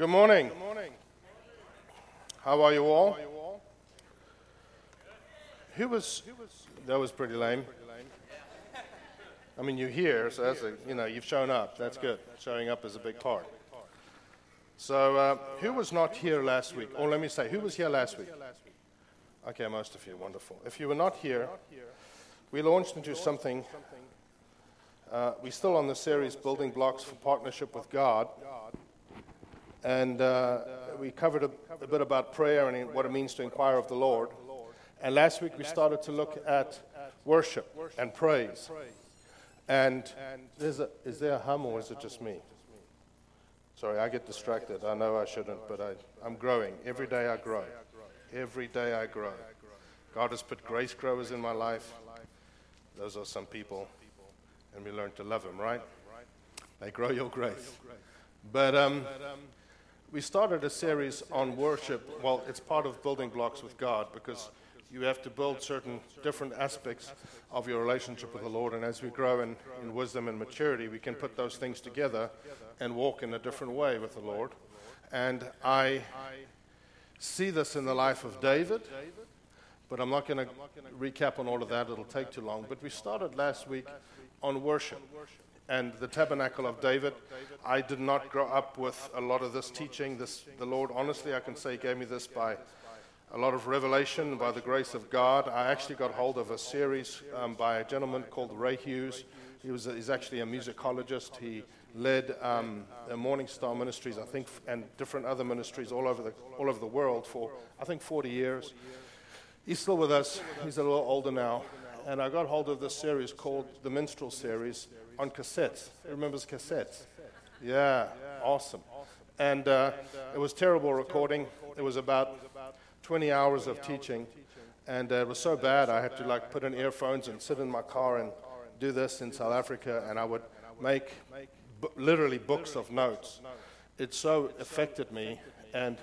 Good morning. Good morning. How are you all? Who was? That was pretty lame. I mean, you're here, so that's a, you know you've shown up. That's good. Showing up is a big part. So, uh, who was not here last week? Or let me say, who was here last week? Okay, most of you. Wonderful. If you were not here, we launched into something. Uh, we're still on the series Building Blocks for Partnership with God. And uh, we covered a, a, bit about prayer and what it means to inquire of the Lord. And last week we started to look at worship and praise. And a, is there a hum or is it just me? Sorry, I get distracted. I know I shouldn't, but I, I'm growing. Every day I grow. Every day I grow. God has put grace growers in my life. Those are some people, and we learn to love them, right? They grow your grace. But um, we started a series on worship. Well, it's part of building blocks with God because you have to build certain different aspects of your relationship with the Lord. And as we grow in, in wisdom and maturity, we can put those things together and walk in a different way with the Lord. And I see this in the life of David, but I'm not going to recap on all of that. It'll take too long. But we started last week on worship and the tabernacle of David. I did not grow up with a lot of this teaching. This, the Lord, honestly, I can say, gave me this by a lot of revelation by the grace of God. I actually got hold of a series um, by a gentleman called Ray Hughes. He was, he's actually a musicologist. He led um, Morning Star Ministries, I think, and different other ministries all over, the, all over the world for, I think, 40 years. He's still with us. He's a little older now. And I got hold of this series called the Minstrel Series on cassettes. Who remembers cassettes? Yeah, awesome. And uh, it was terrible recording. It was about 20 hours of teaching, and uh, it was so bad I had to like put in earphones and sit in my car and do this in South Africa, and I would make bu- literally books of notes. It so affected me, and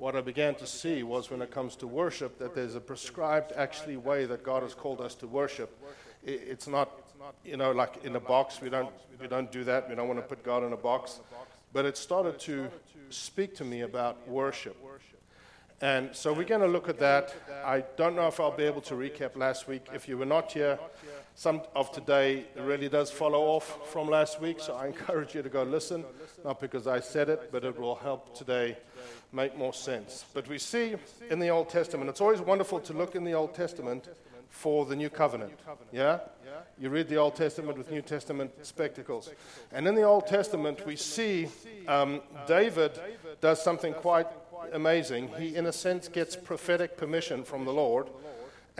what I began to see was when it comes to worship that there's a prescribed actually way that God has called us to worship. It's not you know, like in a box. We don't, we don't do that. We don't want to put God in a box. But it started to speak to me about worship. And so we're going to look at that. I don't know if I'll be able to recap last week. If you were not here, some of today really does follow off from last week. So I encourage you to go listen, not because I said it, but it will help today make more sense. But we see in the Old Testament, it's always wonderful to look in the Old Testament for the new covenant. Yeah? You read the Old Testament with New Testament spectacles. And in the Old Testament, we see um, David does something quite amazing. He, in a sense, gets prophetic permission from the Lord.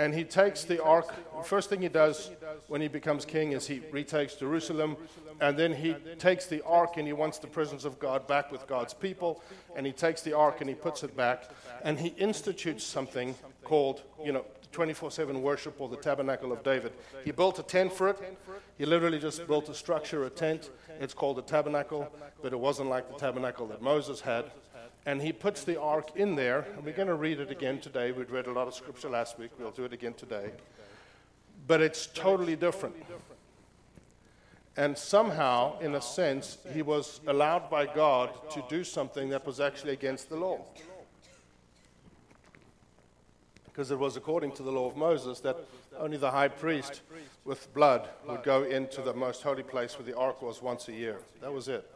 And he takes the ark. First thing he does when he becomes king is he retakes Jerusalem. And then he takes the ark and he wants the presence of God back with God's people. And he takes the ark and he puts it back. And he institutes something called, you know, 24 7 worship or the tabernacle of David. He built a tent for it. He literally just built a structure, a tent. It's called a tabernacle, but it wasn't like the tabernacle that Moses had. And he puts the ark in there, and we're going to read it again today. We'd read a lot of scripture last week. We'll do it again today. But it's totally different. And somehow, in a sense, he was allowed by God to do something that was actually against the law because it was according to the law of Moses that only the high priest with blood would go into the most holy place where the ark was once a year. That was it.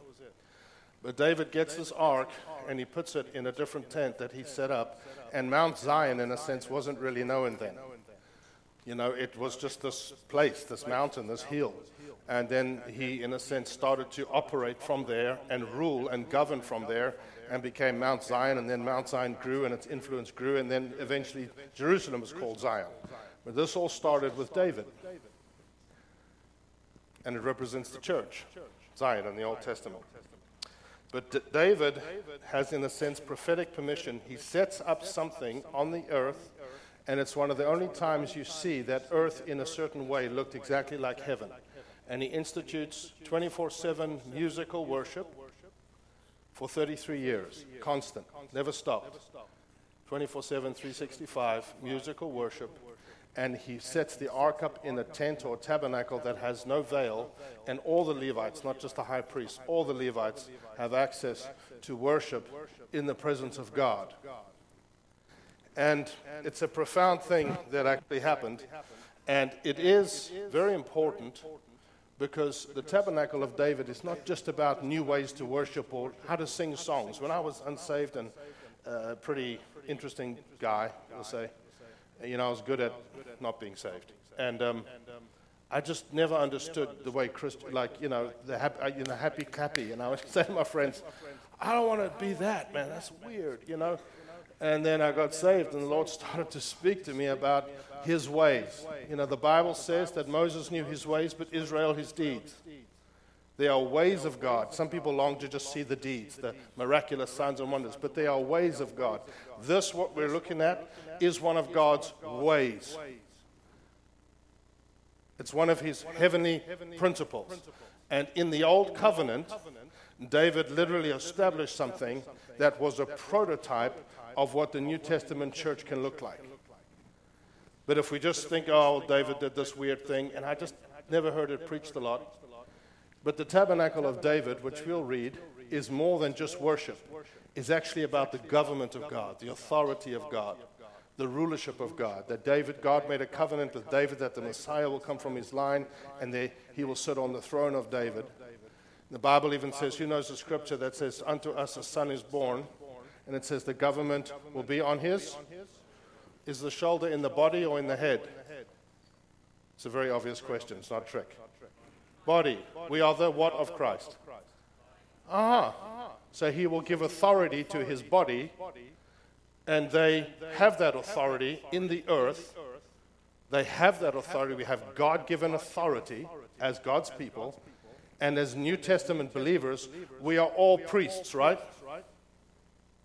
But David gets this ark and he puts it in a different tent that he set up. And Mount Zion, in a sense, wasn't really known then. You know, it was just this place, this mountain, this hill. And then he, in a sense, started to operate from there and rule and govern from there and became Mount Zion, and then Mount Zion grew and its influence grew, and then eventually Jerusalem was called Zion. But this all started with David. And it represents the church, Zion in the Old Testament. But David has, in a sense, prophetic permission. He sets up something on the earth, and it's one of the only times you see that earth in a certain way looked exactly like heaven. And he institutes 24 7 musical worship for 33 years, constant, never stopped. 24 7, 365, musical worship. And he sets the ark up in a tent or tabernacle that has no veil, and all the Levites, not just the high priest, all the Levites have access to worship in the presence of God. And it's a profound thing that actually happened, and it is very important because the tabernacle of David is not just about new ways to worship or how to sing songs. When I was unsaved and a uh, pretty interesting guy, we'll say, you know, I was good at not being saved. And um, I just never understood the way Christ, like, you know, the happy, you know, happy clappy. And I would say to my friends, I don't want to be that, man. That's weird, you know. And then I got saved, and the Lord started to speak to me about his ways. You know, the Bible says that Moses knew his ways, but Israel his deeds. There are ways of God. Some people long to just see the deeds, the miraculous signs and wonders, but they are ways of God. This, what we're looking at, is one of God's ways. It's one of his heavenly principles. And in the Old Covenant, David literally established something that was a prototype of what the New Testament church can look like. But if we just think, oh, David did this weird thing, and I just never heard it preached a lot, but the tabernacle of David, which we'll read, is more than just worship. It's actually about the government of God, the authority of God, the rulership of God. That David, God made a covenant with David that the Messiah will come from his line and they, he will sit on the throne of David. The Bible even says, who knows the scripture that says, Unto us a son is born, and it says the government will be on his? Is the shoulder in the body or in the head? It's a very obvious question, it's not a trick body. We are the what of Christ? Ah. So he will give authority to his body, and they have that authority in the earth. They have that authority. We have God given authority as God's people. And as New Testament believers, we are all priests, right?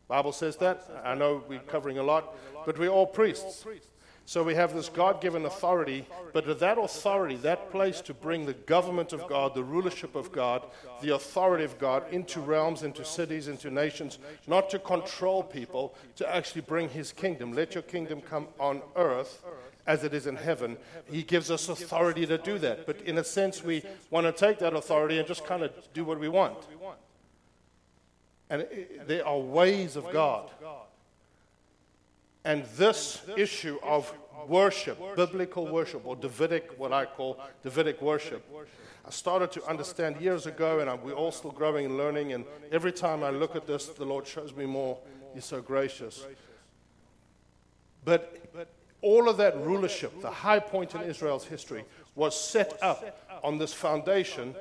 Bible says that. I know we're covering a lot, but we're all priests. So we have this God given authority, but that authority, that place to bring the government of God, the rulership of God, the authority of God into realms, into cities, into nations, not to control people, to actually bring His kingdom. Let your kingdom come on earth as it is in heaven. He gives us authority to do that. But in a sense, we want to take that authority and just kind of do what we want. And there are ways of God. And this issue of worship, biblical worship, or Davidic, what I call Davidic worship, I started to understand years ago, and we're all still growing and learning. And every time I look at this, the Lord shows me more. He's so gracious. But all of that rulership, the high point in Israel's history, was set up on this foundation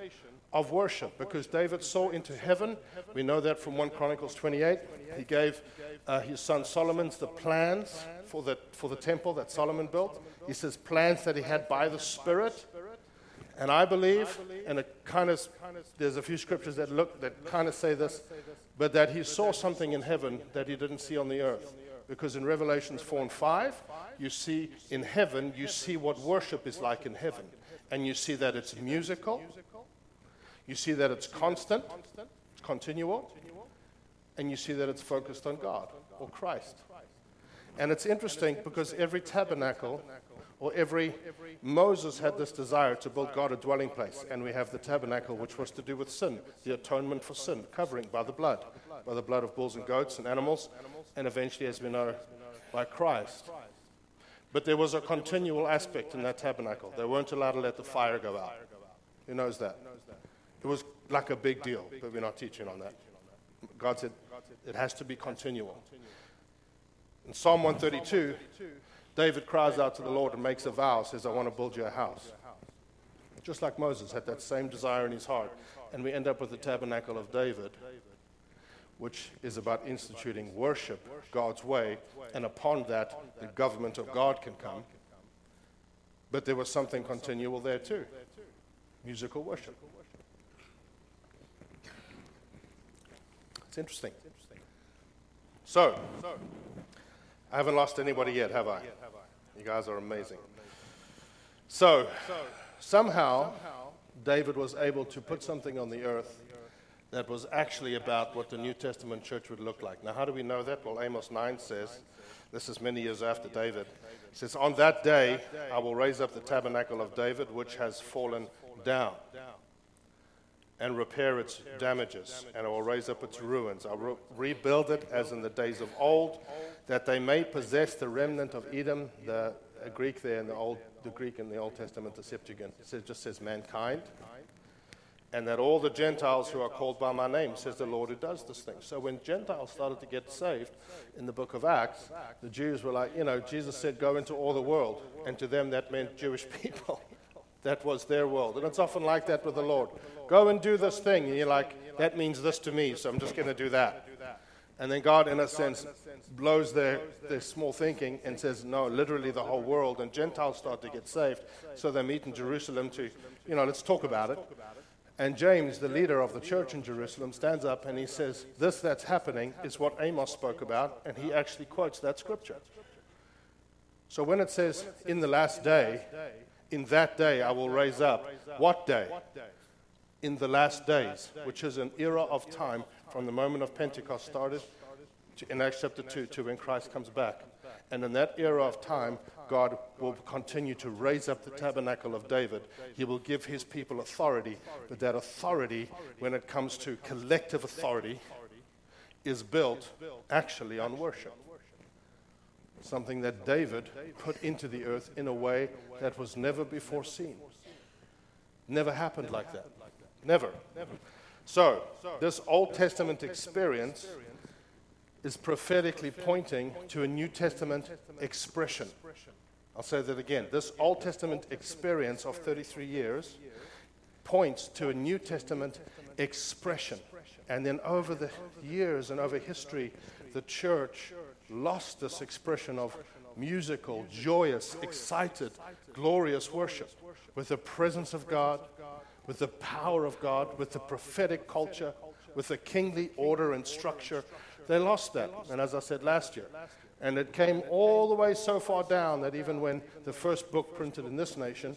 of worship because David saw into heaven. We know that from 1 Chronicles 28. He gave uh, his son Solomon's the plans for the, for the temple that Solomon built. He says plans that he had by the Spirit. And I believe, and it kind of, there's a few scriptures that look, that kind of say this, but that he saw something in heaven that he didn't see on the earth. Because in Revelations 4 and 5, you see in heaven, you see what worship is like in heaven. And you see that it's musical, you see that it's constant, it's continual, and you see that it's focused on God or Christ. And it's interesting because every tabernacle or every Moses had this desire to build God a dwelling place, and we have the tabernacle, which was to do with sin, the atonement for sin, covering by the blood, by the blood of bulls and goats and animals, and eventually, as we know, by Christ. But there was a continual aspect in that tabernacle. They weren't allowed to let the fire go out. Who knows that? It was like a big deal, but we're not teaching on that. God said it has to be continual. In Psalm 132, David cries out to the Lord and makes a vow, says, I want to build you a house. Just like Moses had that same desire in his heart. And we end up with the tabernacle of David, which is about instituting worship God's way, and upon that, the government of God can come. But there was something continual there too musical worship. It's interesting. So, I haven't lost anybody yet, have I? You guys are amazing. So, somehow, David was able to put something on the earth that was actually about what the New Testament church would look like. Now, how do we know that? Well, Amos 9 says, this is many years after David, says, On that day I will raise up the tabernacle of David, which has fallen down, and repair its damages, and I will raise up its ruins. I'll re- rebuild it as in the days of old, that they may possess the remnant of Edom, the Greek there in the Old, the Greek in the Old Testament, the Septuagint, it just says mankind and that all the Gentiles who are called by my name, says the Lord who does this thing. So when Gentiles started to get saved in the book of Acts, the Jews were like, you know, Jesus said, go into all the world. And to them, that meant Jewish people. That was their world. And it's often like that with the Lord. Go and do this thing. And you're like, that means this to me, so I'm just going to do that. And then God, in a sense, blows their, their small thinking and says, no, literally the whole world. And Gentiles start to get saved. So they meet in Jerusalem to, you know, let's talk about it. And James, the leader of the church in Jerusalem, stands up and he says, This that's happening is what Amos spoke about, and he actually quotes that scripture. So when it says, In the last day, in that day I will raise up, what day? In the last days, which is an era of time from the moment of Pentecost started in Acts chapter 2 to when Christ comes back. And in that era of time, God will continue to raise up the tabernacle of David. He will give his people authority, but that authority, when it comes to collective authority, is built actually on worship. Something that David put into the earth in a way that was never before seen. Never happened like that. Never. So, this Old Testament experience is prophetically pointing to a New Testament expression. I'll say that again. This Old Testament experience of 33 years points to a New Testament expression. And then over the years and over history, the church lost this expression of musical, joyous, excited, glorious worship with the presence of God, with the power of God, with the prophetic culture, with the kingly order and structure they lost that. And as I said last year, and it came all the way so far down that even when the first book printed in this nation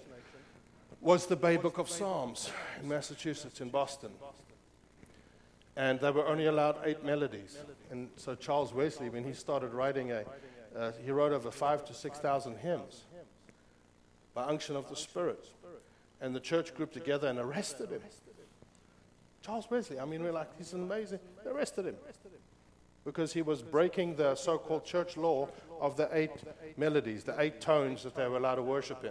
was the Bay Book of Psalms in Massachusetts, in Boston. And they were only allowed eight melodies. And so Charles Wesley, when he started writing a, uh, he wrote over five to six thousand hymns by unction of the Spirit. And the church grouped together and arrested him. Charles Wesley, I mean, we're like, he's amazing. They arrested him because he was breaking the so called church law of the eight melodies, the eight tones that they were allowed to worship in.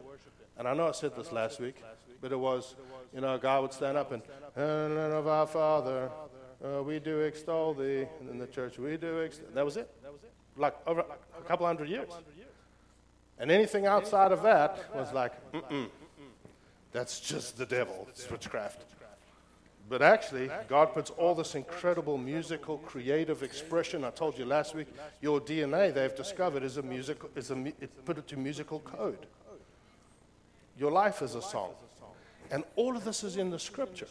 And I know I said this last week, but it was, you know, a guy would stand up and, and of our Father, uh, we do extol thee. And in the church, we do extol. That was it. That was it. Like over a couple hundred years. And anything outside of that was like, mm-mm, that's just the devil. It's witchcraft. But actually, God puts all this incredible musical, creative expression. I told you last week, your DNA they've discovered is a musical, is a, it put it to musical code. Your life is a song. And all of this is in the scripture.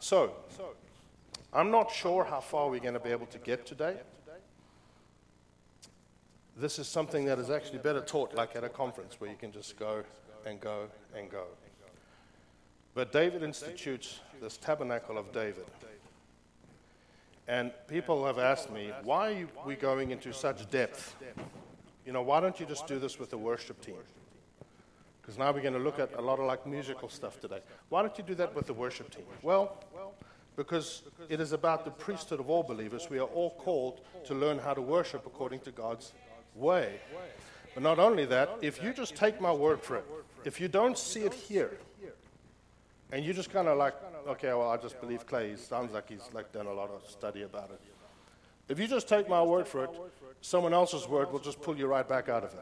So, I'm not sure how far we're going to be able to get today. This is something that is actually better taught like at a conference where you can just go and go and go. But David institutes this tabernacle of David. And people have asked me, why are we going into such depth? You know, why don't you just do this with the worship team? Because now we're going to look at a lot of like musical stuff today. Why don't you do that with the worship team? Well, because it is about the priesthood of all believers. We are all called to learn how to worship according to God's way. But not only that, if you just take my word for it, if you don't see it here, and you just kind of like, okay, well, I just believe Clay. He sounds like he's like done a lot of study about it. If you just take my word for it, someone else's word will just pull you right back out of it.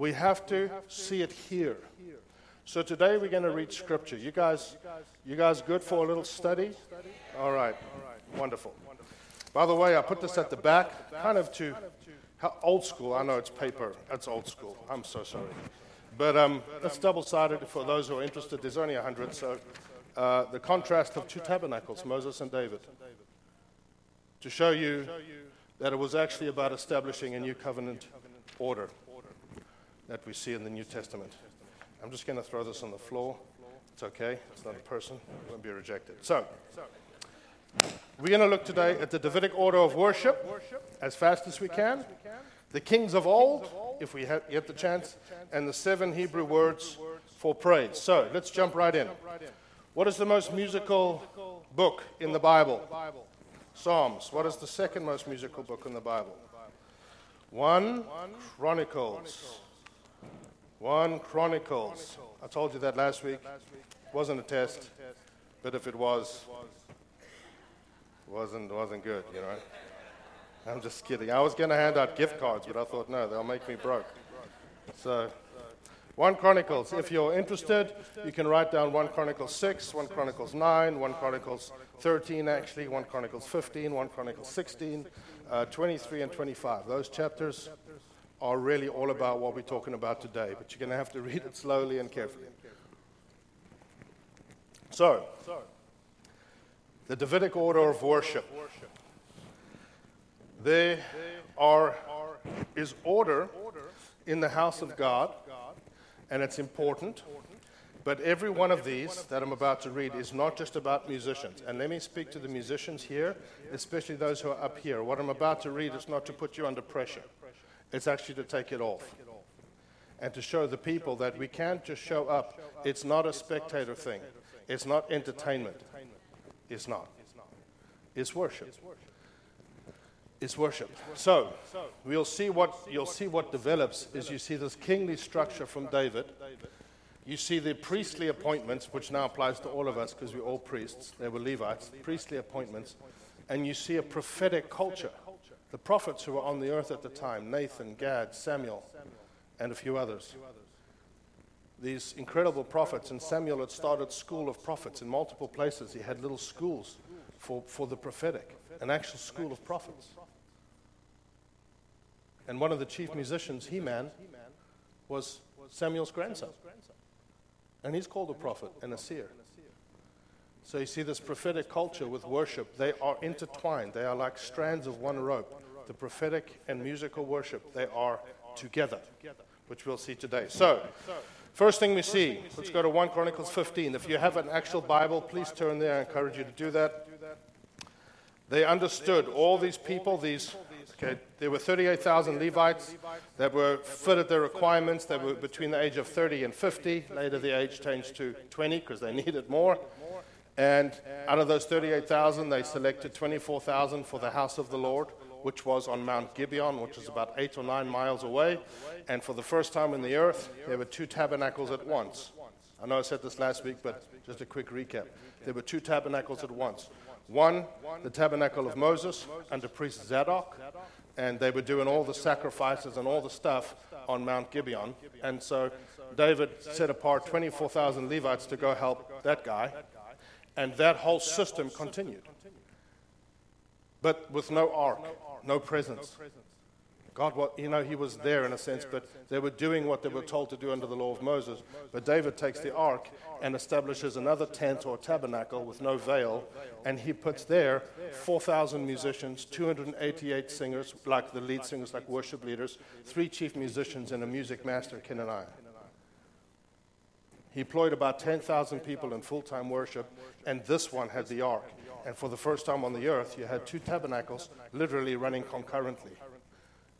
We have to see it here. So today we're going to read scripture. You guys, you guys good for a little study? All right, wonderful. By the way, I put this at the back, kind of to old school. I know it's paper. That's old school. I'm so sorry. But um, it's double sided for those who are interested. There's only 100, so uh, the contrast of two tabernacles, Moses and David, to show you that it was actually about establishing a new covenant order that we see in the New Testament. I'm just going to throw this on the floor. It's okay, it's not a person, it won't be rejected. So, we're going to look today at the Davidic order of worship as fast as we can, the kings of old, if we have, get the chance, and the seven Hebrew words for praise. So, let's jump right in. What is the most musical book in the Bible? Psalms. What is the second most musical book in the Bible? 1 Chronicles. 1 Chronicles. I told you that last week. Wasn't a test, but if it was, wasn't wasn't good, you know. I'm just kidding. I was going to hand out gift cards, but I thought no, they'll make me broke. So 1 Chronicles. If you're interested, you can write down 1 Chronicles 6, 1 Chronicles 9, 1 Chronicles 13, actually, 1 Chronicles 15, 1 Chronicles 16, uh, 23, and 25. Those chapters are really all about what we're talking about today, but you're going to have to read it slowly and carefully. So, the Davidic order of worship. There are, is order in the house of God and it's important. But every one of these that I'm about to read is not just about musicians. And let me speak to the musicians here, especially those who are up here. What I'm about to read is not to put you under pressure, it's actually to take it off. And to show the people that we can't just show up. It's not a spectator thing, it's not entertainment. It's not. It's worship. It's worship. So, we'll see what you'll see what develops is you see this kingly structure from David. You see the priestly appointments, which now applies to all of us because we're all priests. They were Levites, priestly appointments. And you see a prophetic culture. The prophets who were on the earth at the time Nathan, Gad, Samuel, and a few others. These incredible prophets. And Samuel had started school of prophets in multiple places. He had little schools for, for the prophetic, an actual school of prophets. And one of the chief musicians, Heman, was Samuel's grandson. And he's called a prophet and a seer. So you see this prophetic culture with worship, they are intertwined. They are like strands of one rope. The prophetic and musical worship, they are together, which we'll see today. So, first thing we see, let's go to 1 Chronicles 15. If you have an actual Bible, please turn there. I encourage you to do that. They understood all these people, these Okay, there were 38,000 Levites that were fitted their requirements. They were between the age of 30 and 50. Later, the age changed to 20 because they needed more. And out of those 38,000, they selected 24,000 for the house of the Lord, which was on Mount Gibeon, which is about eight or nine miles away. And for the first time in the earth, there were two tabernacles at once. I know I said this last week, but just a quick recap. There were two tabernacles at once. One, the tabernacle of Moses under priest Zadok, and they were doing all the sacrifices and all the stuff on Mount Gibeon. And so David set apart 24,000 Levites to go help that guy, and that whole system continued. But with no ark, no presence. God, you know, he was there in a sense, but they were doing what they were told to do under the law of Moses. But David takes the ark and establishes another tent or tabernacle with no veil, and he puts there 4,000 musicians, 288 singers, like the lead singers, like worship leaders, three chief musicians, and a music master, Kenaniah. He employed about 10,000 people in full time worship, and this one had the ark. And for the first time on the earth, you had two tabernacles literally running concurrently.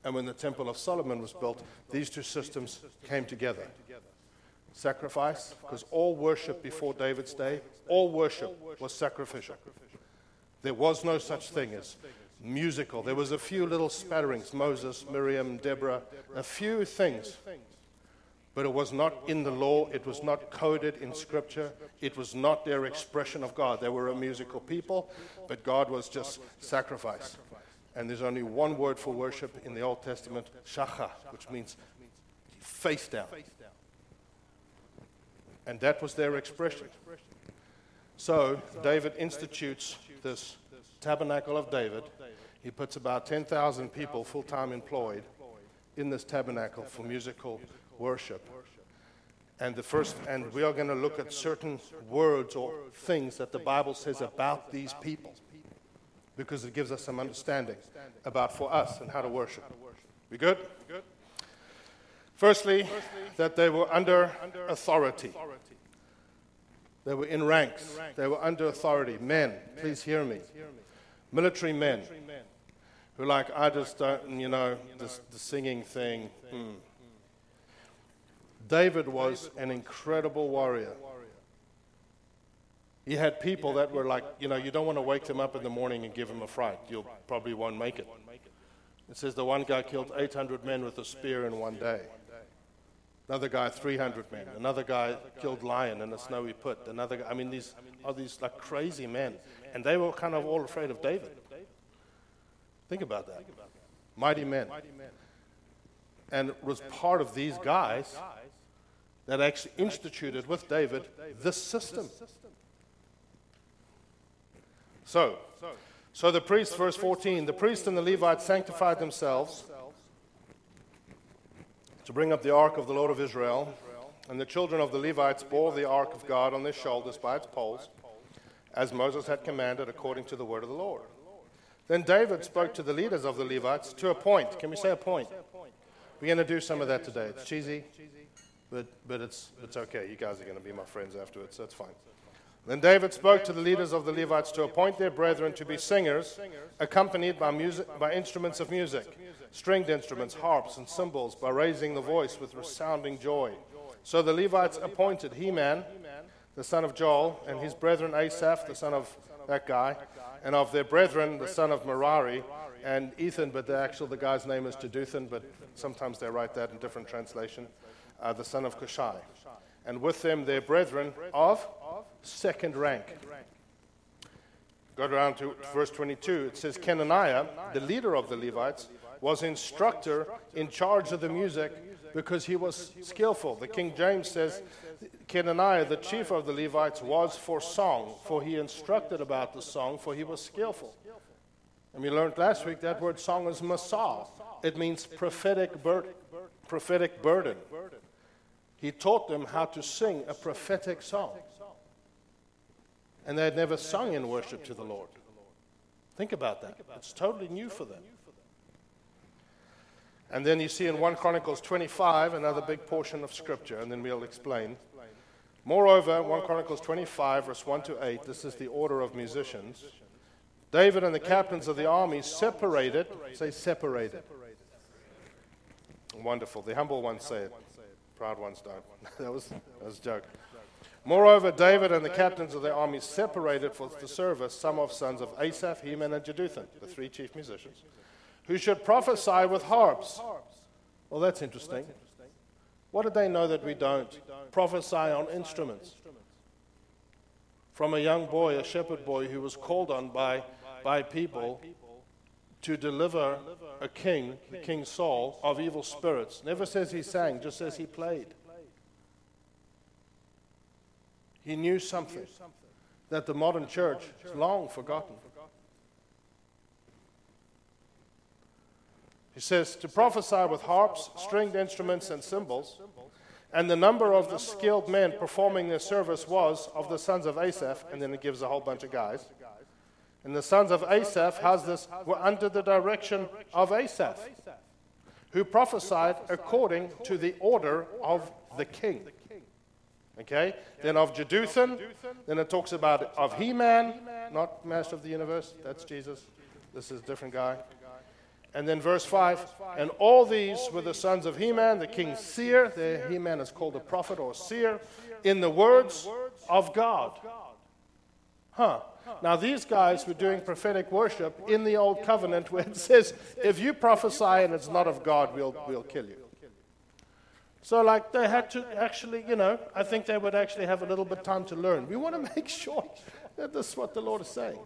And when the Temple of Solomon was built, these two systems came together. Sacrifice, because all worship before David's day, all worship was sacrificial. There was no such thing as musical. There was a few little spatterings Moses, Miriam, Deborah, a few things. But it was not in the law, it was not coded in scripture, it was not their expression of God. They were a musical people, but God was just sacrifice. And there's only one word for worship in the Old Testament, shacha, which means face down. And that was their expression. So David institutes this tabernacle of David. He puts about 10,000 people full time employed in this tabernacle for musical worship. And the first, and we are going to look at certain words or things that the Bible says about these people because it gives us some understanding about for us and how to worship. We good? Firstly, that they were under authority. They were in ranks. They were under authority. Men, please hear me. Military men who, like, I just don't, you know, this, the singing thing. Hmm. David was an incredible warrior. He had people that were like, you know, you don't want to wake them up in the morning and give them a fright. You'll probably won't make it. It says the one guy killed 800 men with a spear in one day. Another guy, 300 men. Another guy killed lion in a snowy pit. Another guy, I mean, these are these like crazy men. And they were kind of all afraid of David. Think about that. Mighty men. And was part of these guys that actually instituted with David this system. So, so the priest, verse 14, the priest and the Levites sanctified themselves to bring up the ark of the Lord of Israel. And the children of the Levites bore the ark of God on their shoulders by its poles, as Moses had commanded according to the word of the Lord. Then David spoke to the leaders of the Levites to a point. Can we say a point? We're going to do some of that today. It's cheesy, but, but it's, it's okay. You guys are going to be my friends afterwards, so it's fine. Then David spoke to the leaders of the Levites to appoint their brethren to be singers, accompanied by, music, by instruments of music, stringed instruments, harps, and cymbals, by raising the voice with resounding joy. So the Levites appointed Heman, the son of Joel, and his brethren Asaph, the son of that guy, and of their brethren, the son of Merari, and Ethan, but the actual the guy's name is Jeduthun, but sometimes they write that in different translation, uh, the son of Cushai. And with them their brethren of second rank. Go down to verse 22. It says, Kenaniah, the leader of the Levites, was instructor in charge of the music because he was skillful. The King James says, Kenaniah, the chief of the Levites, was for song, for he instructed about the song, for he was skillful. And we learned last week that word song is masah. It means prophetic, bur- prophetic burden. He taught them how to sing a prophetic song. And they had never sung in worship to the Lord. Think about that. It's totally new for them. And then you see in 1 Chronicles 25, another big portion of Scripture, and then we'll explain. Moreover, 1 Chronicles 25, verse 1 to 8, this is the order of musicians. David and the captains of the army separated, say separated. Wonderful. The humble ones say it, proud ones don't. that, was, that was a joke. Moreover, David and the captains of the army separated for the service some of sons of Asaph, Heman, and Jeduthun, the three chief musicians who should prophesy with harps. Well, that's interesting. What did they know that we don't? Prophesy on instruments. From a young boy, a shepherd boy, who was called on by, by people to deliver a king, the King Saul, of evil spirits. Never says he sang, just says he played. He knew something that the modern church has long forgotten. He says, to prophesy with harps, stringed instruments, and cymbals. And the number of the skilled men performing their service was of the sons of Asaph, and then it gives a whole bunch of guys. And the sons of Asaph, how's this? Were under the direction of Asaph, who prophesied according to the order of the king. Okay? Then of Jeduthun, then it talks about of He-Man, not Master of the Universe, that's Jesus. This is a different guy. And then verse 5 And all these were the sons of Heman, the king's seer. The Heman is called a prophet or seer, in the words of God. Huh. Now, these guys were doing prophetic worship in the Old Covenant where it says, if you prophesy and it's not of God, we'll, we'll kill you. So, like, they had to actually, you know, I think they would actually have a little bit time to learn. We want to make sure that this is what the Lord is saying.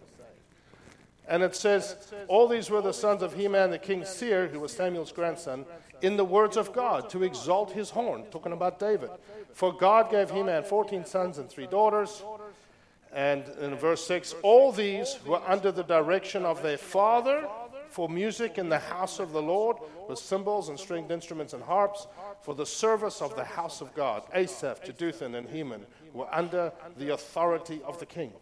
And it says, All these were the sons of Heman, the king seer, who was Samuel's grandson, in the words of God, to exalt his horn, talking about David. For God gave Heman 14 sons and three daughters. And in verse 6, all these were under the direction of their father for music in the house of the Lord, with cymbals and stringed instruments and harps, for the service of the house of God. Asaph, Jeduthun, and Heman were under the authority of the king.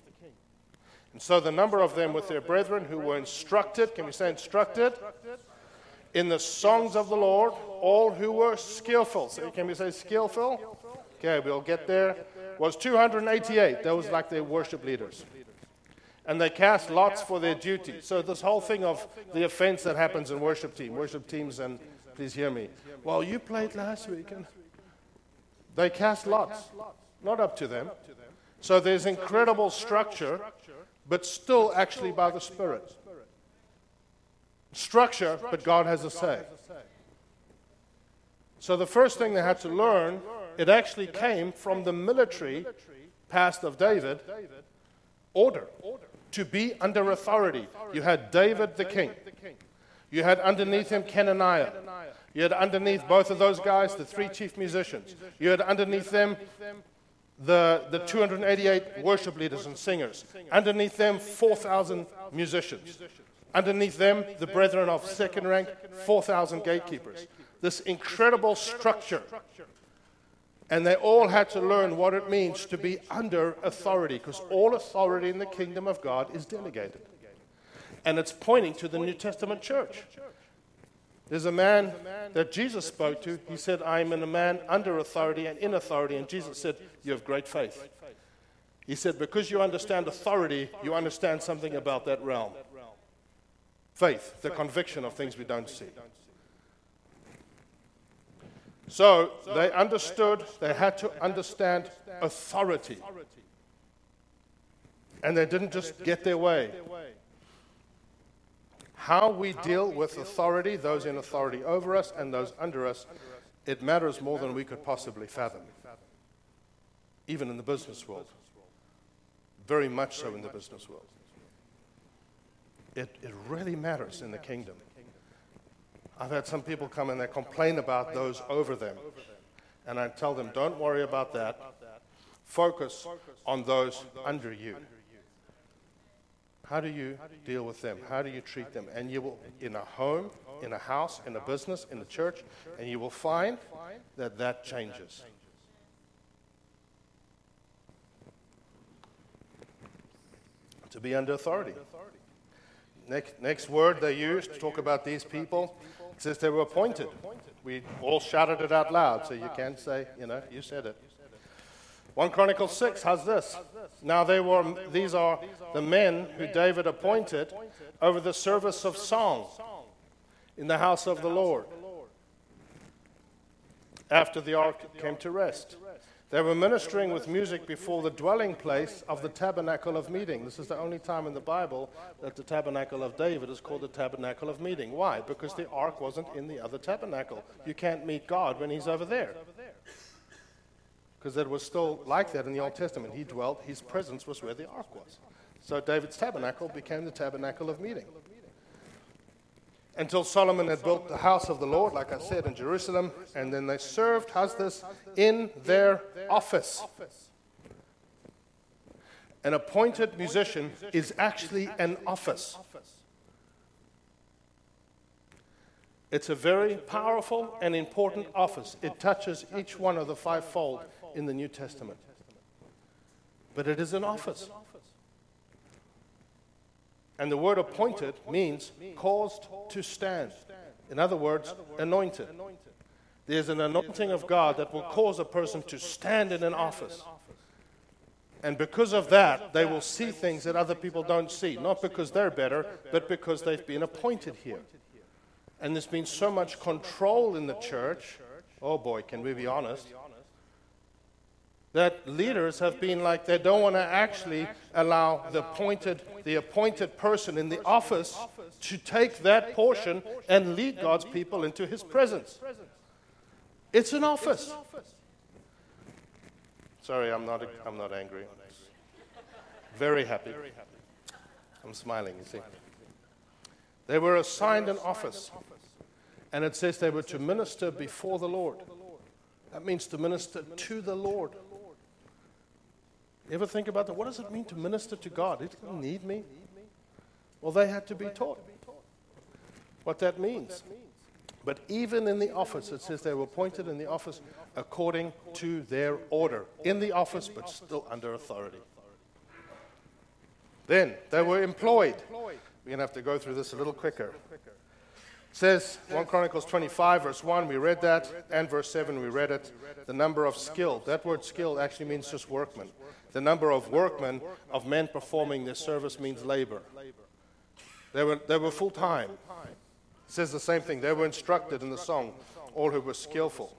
And so the number of them with their brethren who were instructed, can we say instructed? In the songs of the Lord, all who were skillful. So can we say skillful? okay, we'll get there, was 288. That was like their worship leaders. And they cast lots for their duty. So, this whole thing of the offense that happens in worship team, worship teams, and please hear me. Well, you played last week, and they cast lots, not up to them. So, there's incredible structure, but still actually by the Spirit. Structure, but God has a say. So, the first thing they had to learn, it actually came from the military past of David order to be under authority. You had David the king. You had underneath him Kenaniah. You had underneath both of those guys the three chief musicians. You had underneath them the, the 288 worship leaders and singers. Underneath them, 4,000 musicians. Underneath them, the brethren of second rank, 4,000 gatekeepers. This incredible structure and they all had to learn what it means to be under authority, because all authority in the kingdom of God is delegated. And it's pointing to the New Testament church. There's a man that Jesus spoke to. He said, I am in a man under authority and in authority. And Jesus said, You have great faith. He said, Because you understand authority, you understand something about that realm. Faith, the conviction of things we don't see. So they understood, they had to understand authority. And they didn't just get their way. How we deal with authority, those in authority over us and those under us, it matters more than we could possibly fathom. Even in the business world. Very much so in the business world. It, it really matters in the kingdom. I've had some people come and they complain about those over them. And I tell them, don't worry about that. Focus on those under you. How do you deal with them? How do you treat them? And you will, in a home, in a house, in a business, in a church, and you will find that that changes. To be under authority. Next, next word they use to talk about these people says they were appointed. We all shouted it out loud, so you can say, you know, you said it. 1 Chronicles 6 has this. Now they were these are the men who David appointed over the service of song in the house of the Lord after the ark came to rest. They were ministering with music before the dwelling place of the tabernacle of meeting. This is the only time in the Bible that the tabernacle of David is called the tabernacle of meeting. Why? Because the ark wasn't in the other tabernacle. You can't meet God when he's over there. Because it was still like that in the Old Testament. He dwelt, his presence was where the ark was. So David's tabernacle became the tabernacle of meeting until Solomon had built the house of the Lord, like I said, in Jerusalem, and then they served, this, in their office. An appointed musician is actually an office. It's a very powerful and important office. It touches each one of the fivefold in the New Testament. But it is an office. And the word appointed means caused to stand. In other words, anointed. There's an anointing of God that will cause a person to stand in an office. And because of that, they will see things that other people don't see. Not because they're better, but because they've been appointed here. And there's been so much control in the church. Oh boy, can we be honest? That leaders have been like they don't want to actually allow the appointed, the appointed person in the office to take that portion and lead God's people into his presence. It's an office. Sorry, I'm not, I'm not angry. Very happy. I'm smiling, you see. They were assigned an office, and it says they were to minister before the Lord. That means to minister to the Lord. Ever think about that? What does it mean to minister to God? He doesn't need me. Well, they had to be taught what that means. But even in the office, it says they were appointed in the office according to their order. In the office, but still under authority. Then they were employed. We're going to have to go through this a little quicker. Says 1 Chronicles 25, verse 1, we read that, and verse 7, we read it. The number of skilled, that word skilled actually means just workmen. The number of workmen, of men performing this service, means labor. They were, they were full time. It says the same thing. They were instructed in the song, all who were skillful.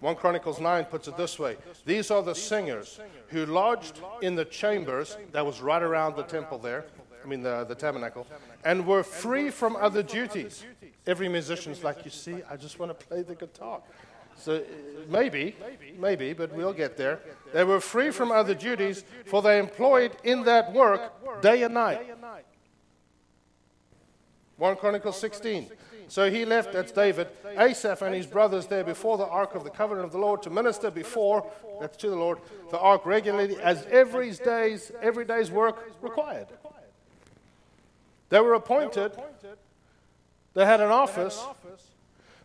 1 Chronicles 9 puts it this way These are the singers who lodged in the chambers that was right around the temple there, I mean the, the tabernacle, and were free from other duties. Every musician's like, You see, I just want to play the guitar. So uh, maybe, maybe, but we'll get there. They were free from other duties, for they employed in that work day and night. 1 Chronicles 16. So he left, that's David, Asaph and his brothers there before the ark of the covenant of the Lord to minister before, that's to the Lord, the ark regularly as every day's, every day's work required. They were appointed, they had an office,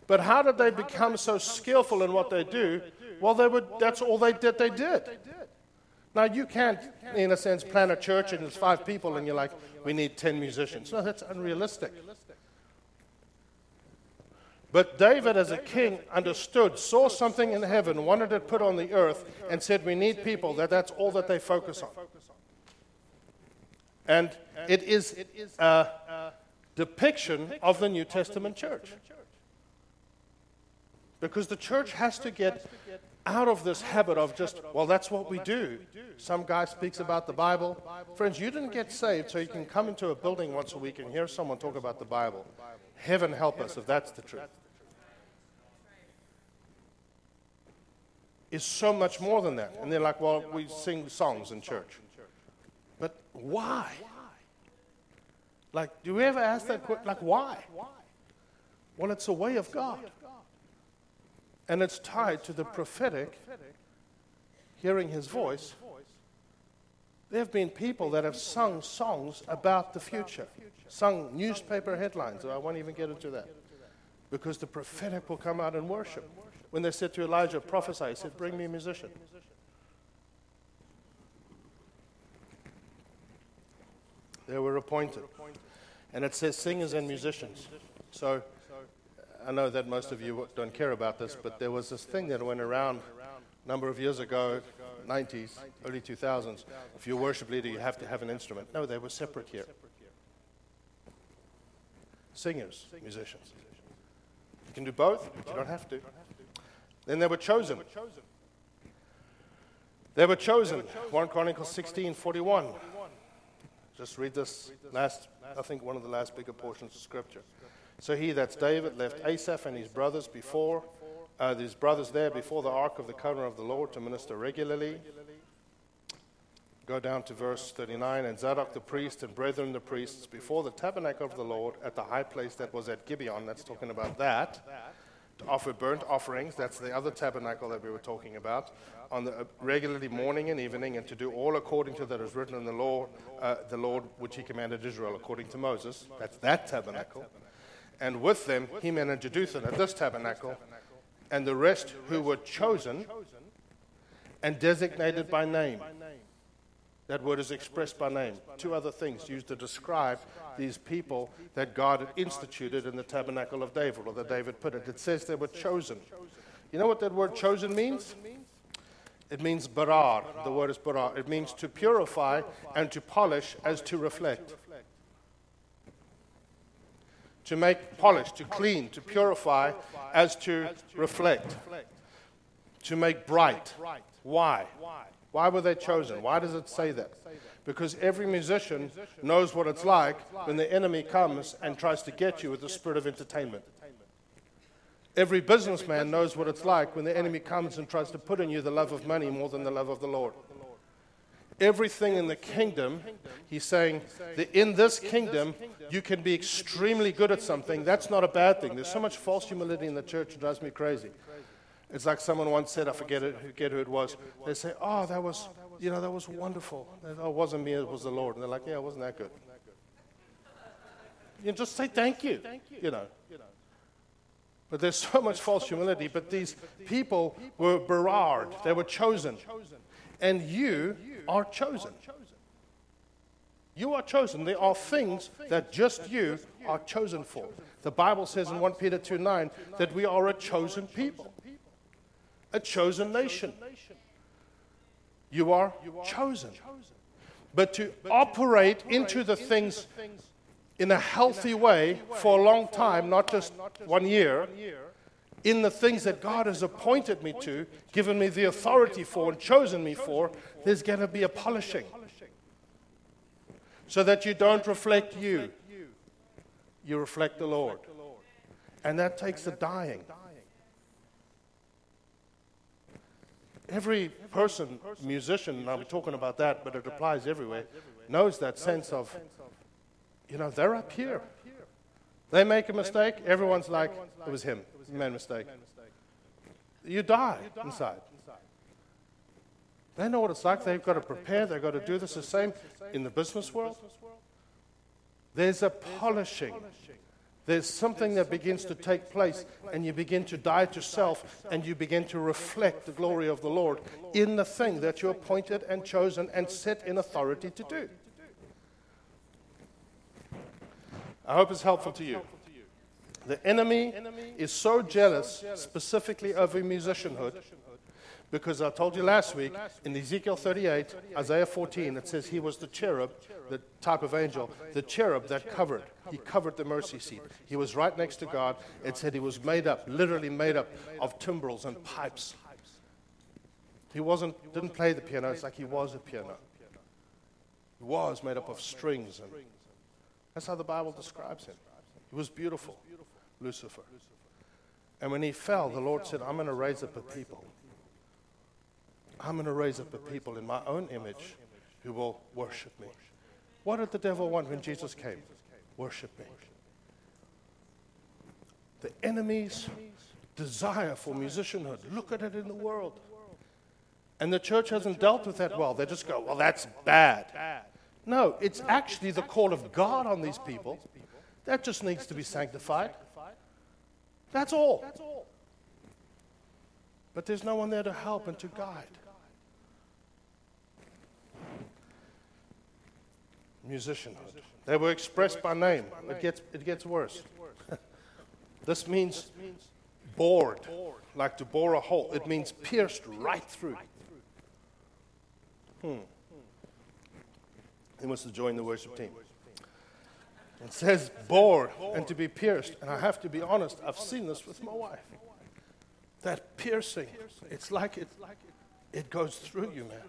but how did they become so skillful in what they do? Well, they would, that's all they did, they did. Now, you can't, in a sense, plan a church and there's five people and you're like, we need 10 musicians. No, that's unrealistic. But David, as a king, understood, saw something in heaven, wanted it put on the earth, and said, We need people, that that's all that they focus on. And it is a depiction of the New Testament church. Because the church has to get out of this habit of just, well, that's what we do. Some guy speaks about the Bible. Friends, you didn't get saved so you can come into a building once a week and hear someone talk about the Bible. Heaven help us if that's the truth. Is so much more than that. And they're like, well, we sing songs in church. But why? Like, do we ever ask that question? Like, why? Well, it's a way of God. And it's tied to the prophetic, hearing his voice. There have been people that have sung songs about the future, sung newspaper headlines. I won't even get into that. Because the prophetic will come out and worship. When they said to Elijah, prophesy, he said, Bring me a musician. They were appointed. And it says singers and musicians. So I know that most of you don't care about this, but there was this thing that went around a number of years ago, 90s, early 2000s. If you're a worship leader, you have to have an instrument. No, they were separate here. Singers, musicians. You can do both, but you don't have to. Then they were chosen. They were chosen. 1 Chronicles 16 41. Just read this last, I think, one of the last bigger portions of Scripture. So he, that's David, left Asaph and his brothers before, uh, his brothers there before the ark of the covenant of the Lord to minister regularly. Go down to verse 39. And Zadok the priest and brethren the priests before the tabernacle of the Lord at the high place that was at Gibeon. That's talking about that. Offer burnt offerings. That's the other tabernacle that we were talking about. On the uh, regularly morning and evening, and to do all according to that is written in the law, uh, the Lord which he commanded Israel according to Moses. That's that tabernacle and with them Heman and Jeduthun at this tabernacle, and the rest who were chosen and designated by name. That word is expressed by name. Two other things used to describe these people that God had instituted in the tabernacle of David, or that David put it. It says they were chosen. You know what that word chosen means? It means barar. The word is barar. It means to purify and to polish as to reflect to make polish, to clean, to purify, as to reflect, to make bright. Why? Why were they chosen? Why does it say that? Because every musician knows what it's like when the enemy comes and tries to get you with the spirit of entertainment. Every businessman knows what it's like when the enemy comes and tries to put in you the love of money more than the love of the Lord everything in the kingdom, he's saying that in this kingdom, you can be extremely good at something. That's not a bad thing. There's so much false humility in the church, it drives me crazy. It's like someone once said, I forget, it, forget who it was. They say, Oh, that was, you know, that was wonderful. It wasn't me, it was the Lord. And they're like, Yeah, it wasn't that good. You just say thank you, you know. But there's so much false humility. But these people were berard, they were chosen. And you are chosen. You are chosen. There are things that just you are chosen for. The Bible says in 1 Peter 2 9 that we are a chosen people, a chosen nation. You are chosen. But to operate into the things in a healthy way for a long time, not just one year, in the things that God has appointed me to, given me the authority for, and chosen me for, there's going to be a polishing. So that you don't reflect you, you reflect the Lord. And that takes a dying. Every person, musician, I'm talking about that, but it applies everywhere, knows that sense of, you know, they're up here. They make a mistake, everyone's like, it was him, made a mistake. You die inside. They know what it's like. They've got to prepare. They've got to do this the same in the business world. There's a polishing. There's something that begins to take place, and you begin to die to self, and you begin to reflect the glory of the Lord in the thing that you're appointed and chosen and set in authority to do. I hope it's helpful to you. The enemy is so jealous, specifically over musicianhood, because I told you last week in Ezekiel 38, Isaiah 14, it says he was the cherub, the type of angel, the cherub that covered. He covered the mercy seat. He was right next to God. It said he was made up, literally made up of timbrels and pipes. He wasn't, didn't play the piano, it's like he was a piano. He was made up of strings. And that's how the Bible describes him. He was beautiful, Lucifer. And when he fell, the Lord said, I'm going to raise up a people I'm going to raise up a people in my own image who will worship me. What did the devil want when Jesus came? Worship me. The enemy's desire for musicianhood. Look at it in the world. And the church hasn't dealt with that well. They just go, well, that's bad. No, it's actually the call of God on these people. That just needs to be sanctified. That's all. But there's no one there to help and to guide. Musicianhood. They were expressed by name. It gets, it gets worse. this means bored, like to bore a hole. It means pierced right through. Hmm. He wants to join the worship team. It says bored and to be pierced. And I have to be honest, I've seen this with my wife. That piercing, it's like it, it goes through you, man.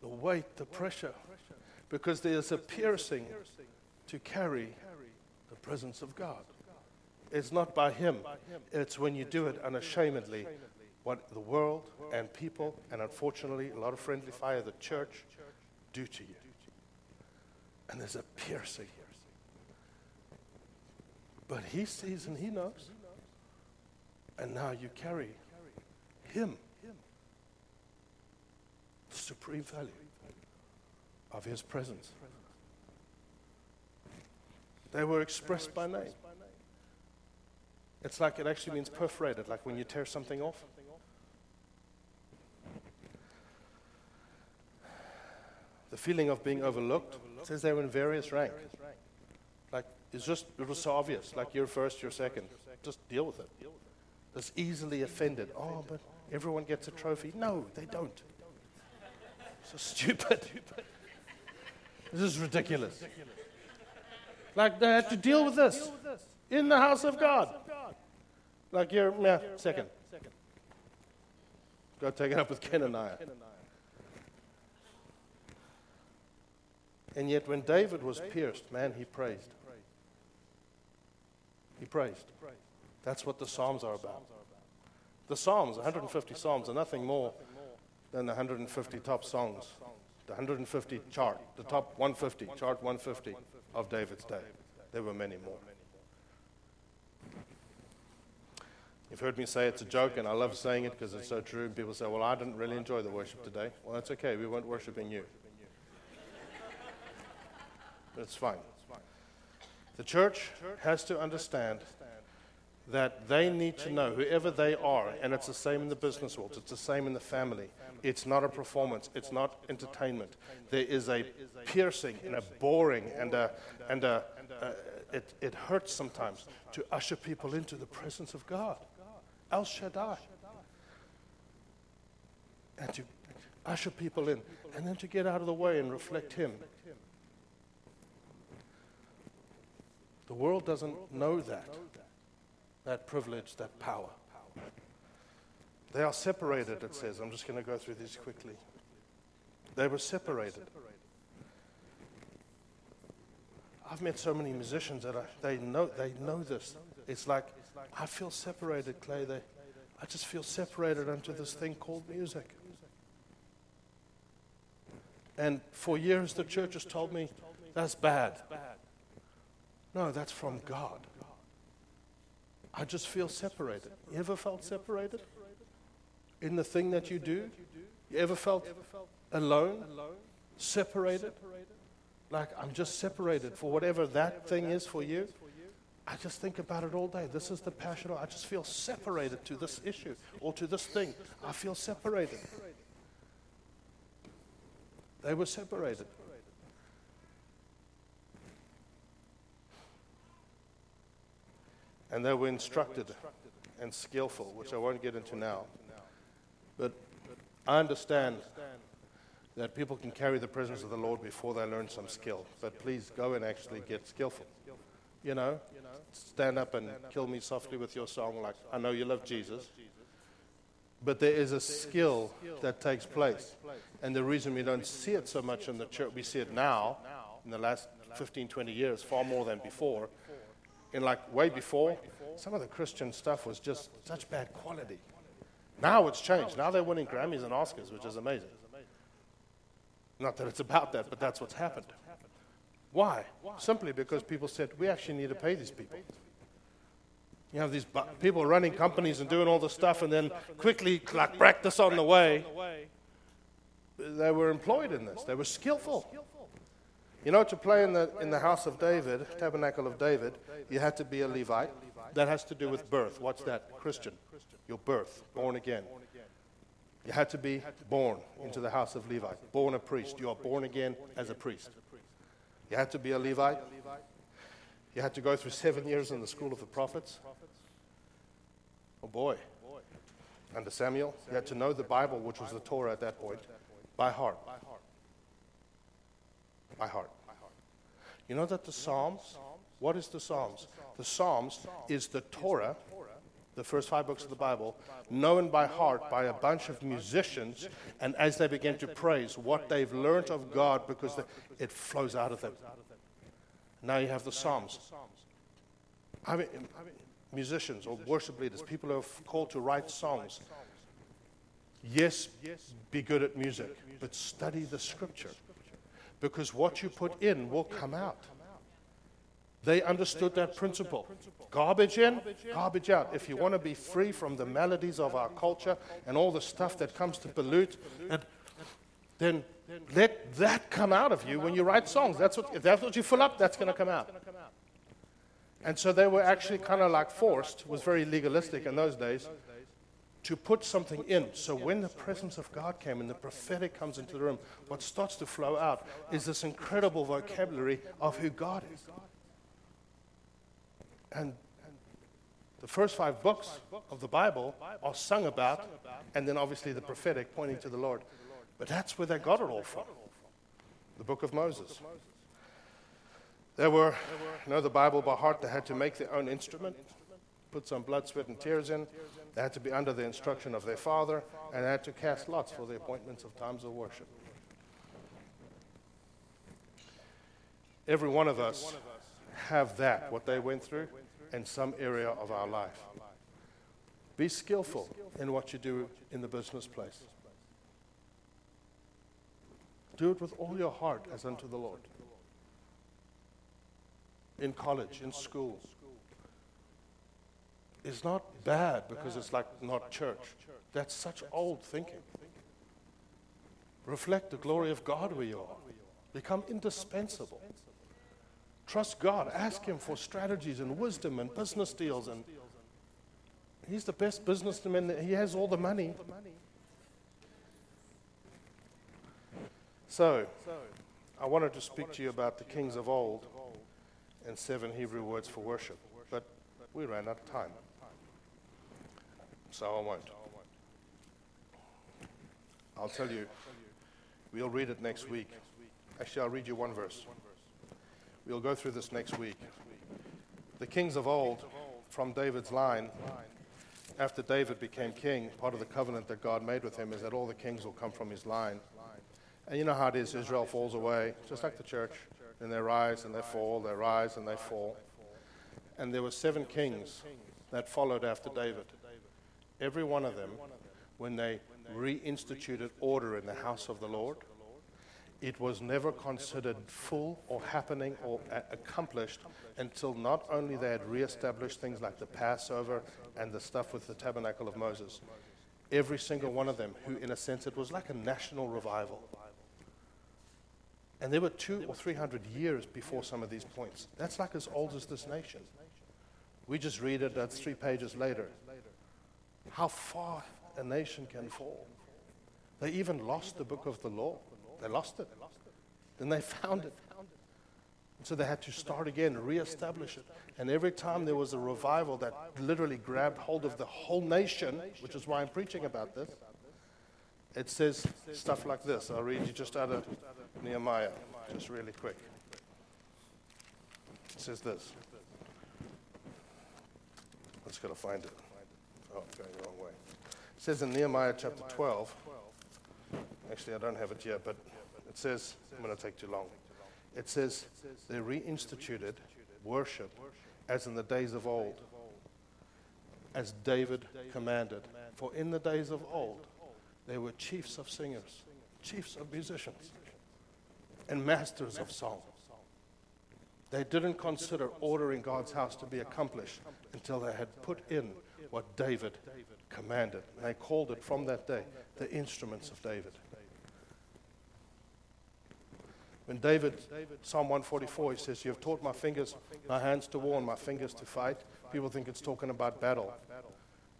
The weight, the pressure because there's a piercing to carry the presence of God. It's not by Him, it's when you do it unashamedly what the world and people, and unfortunately, a lot of friendly fire, the church, do to you. And there's a piercing. Here. But He sees and He knows. And now you carry Him. The supreme value of his presence. They were expressed by name. It's like it actually means perforated, like when you tear something off. The feeling of being overlooked says they were in various ranks. Like it's just it was so obvious. Like you're first, you're second. Just deal with it. It's easily offended. Oh, but everyone gets a trophy. No, they don't. So stupid. This is ridiculous. Like they had to deal with this in the house of God. Like you're, yeah, second. Go take it up with Kenaniah. And yet, when David was pierced, man, he praised. He praised. That's what the Psalms are about. The Psalms, 150 Psalms, are nothing more than the 150 top songs the 150 chart, the top 150, chart 150 of David's day. There were many more. You've heard me say it's a joke, and I love saying it because it's so true. And people say, Well, I didn't really enjoy the worship today. Well, that's okay. We weren't worshiping you. It's fine. The church has to understand that they need to know, whoever they are, and it's the same in the business world, it's the same in the family. It's not a performance, it's not entertainment. There is a piercing and a boring and a, and a, a it, it hurts sometimes to usher people into the presence of God. El Shaddai. And to usher people in, and then to get out of the way and reflect Him. The world doesn't know that that privilege, that power. They are separated, it says. I'm just going to go through these quickly. They were separated. I've met so many musicians that I, they, know, they know this. It's like, I feel separated, Clay. They, I just feel separated unto this thing called music. And for years, the church has told me that's bad. No, that's from God. I just feel separated. You ever felt separated? In the thing that you do? You ever felt alone? Separated? Like I'm just separated for whatever that thing is for you? I just think about it all day. This is the passion. I just feel separated to this issue or to this thing. I feel separated. They were separated. And they were instructed and skillful, which I won't get into now. But I understand that people can carry the presence of the Lord before they learn some skill. But please go and actually get skillful. You know, stand up and kill me softly with your song, like, I know you love Jesus. But there is a skill that takes place. And the reason we don't see it so much in the church, we see it now, in the last 15, 20 years, far more than before, in like way before, some of the Christian stuff was just such bad quality. Now it's changed. Now they're winning Grammys and Oscars, which is amazing. Not that it's about that, but that's what's happened. Why? Simply because people said, we actually need to pay these people. You have these bu- people running companies and doing all this stuff, and then quickly, like practice on the way. They were employed in this, they were skillful. You know, to play in the, in the house of David, tabernacle of David, you had to be a Levite. That has to do with birth. What's that? Christian. Your birth, born again. You had to be born into the house of Levi, born a priest. You are born again as a priest. You had to be a Levite. You had to go through seven years in the school of the prophets. Oh boy. Under Samuel, you had to know the Bible, which was the Torah at that point, by heart. By heart. You know that the Psalms, what is the Psalms? The Psalms is the Torah, the first five books of the Bible, known by heart by a bunch of musicians, and as they begin to praise what they've learned of God because it flows out of them. Now you have the Psalms. I mean, musicians or worship leaders, people who are called to write songs. Yes, be good at music, but study the scripture because what you put in will come out. They understood that principle. Garbage in, garbage out. If you want to be free from the maladies of our culture and all the stuff that comes to pollute, then let that come out of you when you write songs. That's what, if that's what you fill up, that's going to come out. And so they were actually kind of like forced, was very legalistic in those days, to put something in. So when the presence of God came and the prophetic comes into the room, what starts to flow out is this incredible vocabulary of who God is. And the first five books of the Bible are sung about, and then obviously the prophetic pointing to the Lord. But that's where they got it all from the book of Moses. They were, you know, the Bible by heart, they had to make their own instrument, put some blood, sweat, and tears in. They had to be under the instruction of their father, and they had to cast lots for the appointments of times of worship. Every one of us have that, what they went through, in some area of our life. Be skillful in what you do in the business place. Do it with all your heart as unto the Lord. In college, in school, is not bad because it's like not church. That's such old thinking. Reflect the glory of God where you are. Become indispensable. Trust God. Ask Him for strategies and wisdom and business deals and He's the best businessman. He has all the money. So, I wanted to speak to you about the kings of old and seven Hebrew words for worship, but we ran out of time. So I won't. I'll tell you, we'll read it next week. Actually, I'll read you one verse. We'll go through this next week. The kings of old, from David's line, after David became king, part of the covenant that God made with him is that all the kings will come from his line. And you know how it is Israel falls away, just like the church. And they rise and they fall, they rise and they fall. And there were seven kings that followed after David. Every one of them, when they reinstituted order in the house of the Lord, it was never considered full or happening or accomplished until not only they had reestablished things like the Passover and the stuff with the tabernacle of Moses, every single one of them, who in a sense it was like a national revival. And there were two or three hundred years before some of these points. That's like as old as this nation. We just read it, that's three pages later. How far a nation can fall. They even lost the book of the law. They lost it. Then they found it. And so they had to start again, reestablish it. And every time there was a revival that literally grabbed hold of the whole nation, which is why I'm preaching about this, it says stuff like this. I'll read you just out of Nehemiah, just really quick. It says this. I'm just going to find it. Oh, going the wrong way. It says in Nehemiah chapter 12, actually, I don't have it here, but it says, I'm going to take too long. It says, they reinstituted worship as in the days of old, as David commanded. For in the days of old, they were chiefs of singers, chiefs of musicians, and masters of song. They didn't consider ordering God's house to be accomplished until they had put in what David commanded. And they called it from that day the instruments of David. When David, Psalm 144, he says, You have taught my fingers, my hands to war and my fingers to fight. People think it's talking about battle.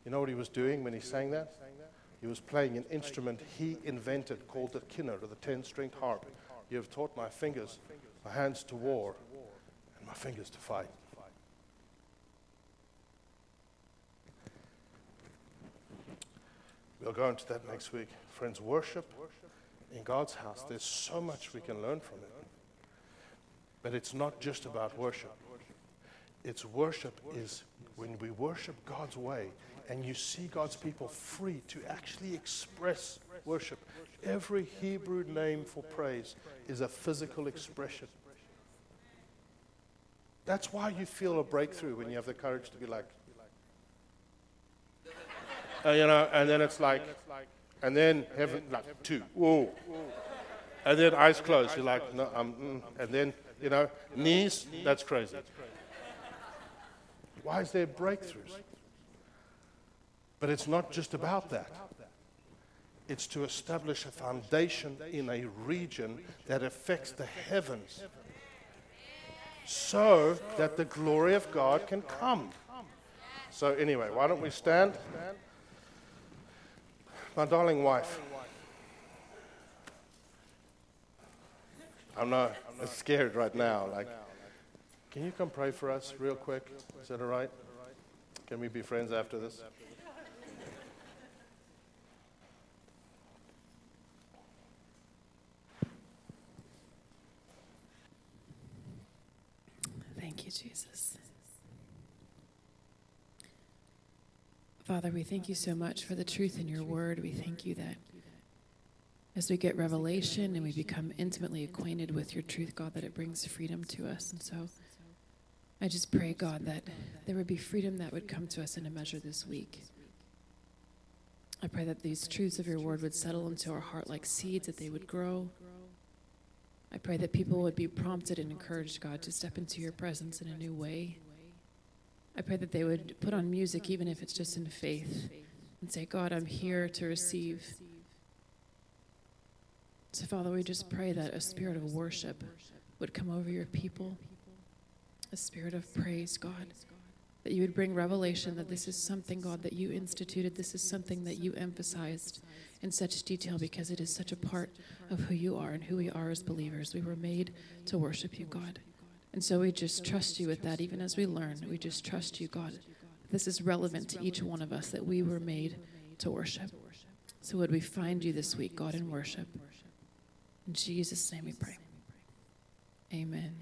You know what he was doing when he sang that? He was playing an instrument he invented called the kinnor, or the 10 stringed harp. You have taught my fingers, my hands to war, and my fingers to fight. We'll go into that next week. Friends, worship in God's house, there's so much we can learn from it. But it's not just about worship. It's worship is when we worship God's way and you see God's people free to actually express worship. Every Hebrew name for praise is a physical expression. That's why you feel a breakthrough when you have the courage to be like, uh, you know, and then it's like, and then heaven, like two, whoa. And then eyes closed, you're like, no, I'm, mm. and then, you know, knees, that's crazy. Why is there breakthroughs? But it's not just about that. It's to establish a foundation in a region that affects the heavens so that the glory of God can come. So, anyway, why don't we stand? My darling wife, I'm not scared right now. Like, can you come pray for us real quick? Is that all right? Can we be friends after this? Thank you, Jesus. Father, we thank you so much for the truth in your word. We thank you that as we get revelation and we become intimately acquainted with your truth, God, that it brings freedom to us. And so I just pray, God, that there would be freedom that would come to us in a measure this week. I pray that these truths of your word would settle into our heart like seeds, that they would grow. I pray that people would be prompted and encouraged, God, to step into your presence in a new way. I pray that they would put on music, even if it's just in faith, and say, God, I'm here to receive. So, Father, we just pray that a spirit of worship would come over your people, a spirit of praise, God, that you would bring revelation that this is something, God, that you instituted. This is something that you emphasized in such detail because it is such a part of who you are and who we are as believers. We were made to worship you, God. And so we just trust you with that, even as we learn. We just trust you, God. This is relevant to each one of us that we were made to worship. So would we find you this week, God, in worship? In Jesus' name we pray. Amen.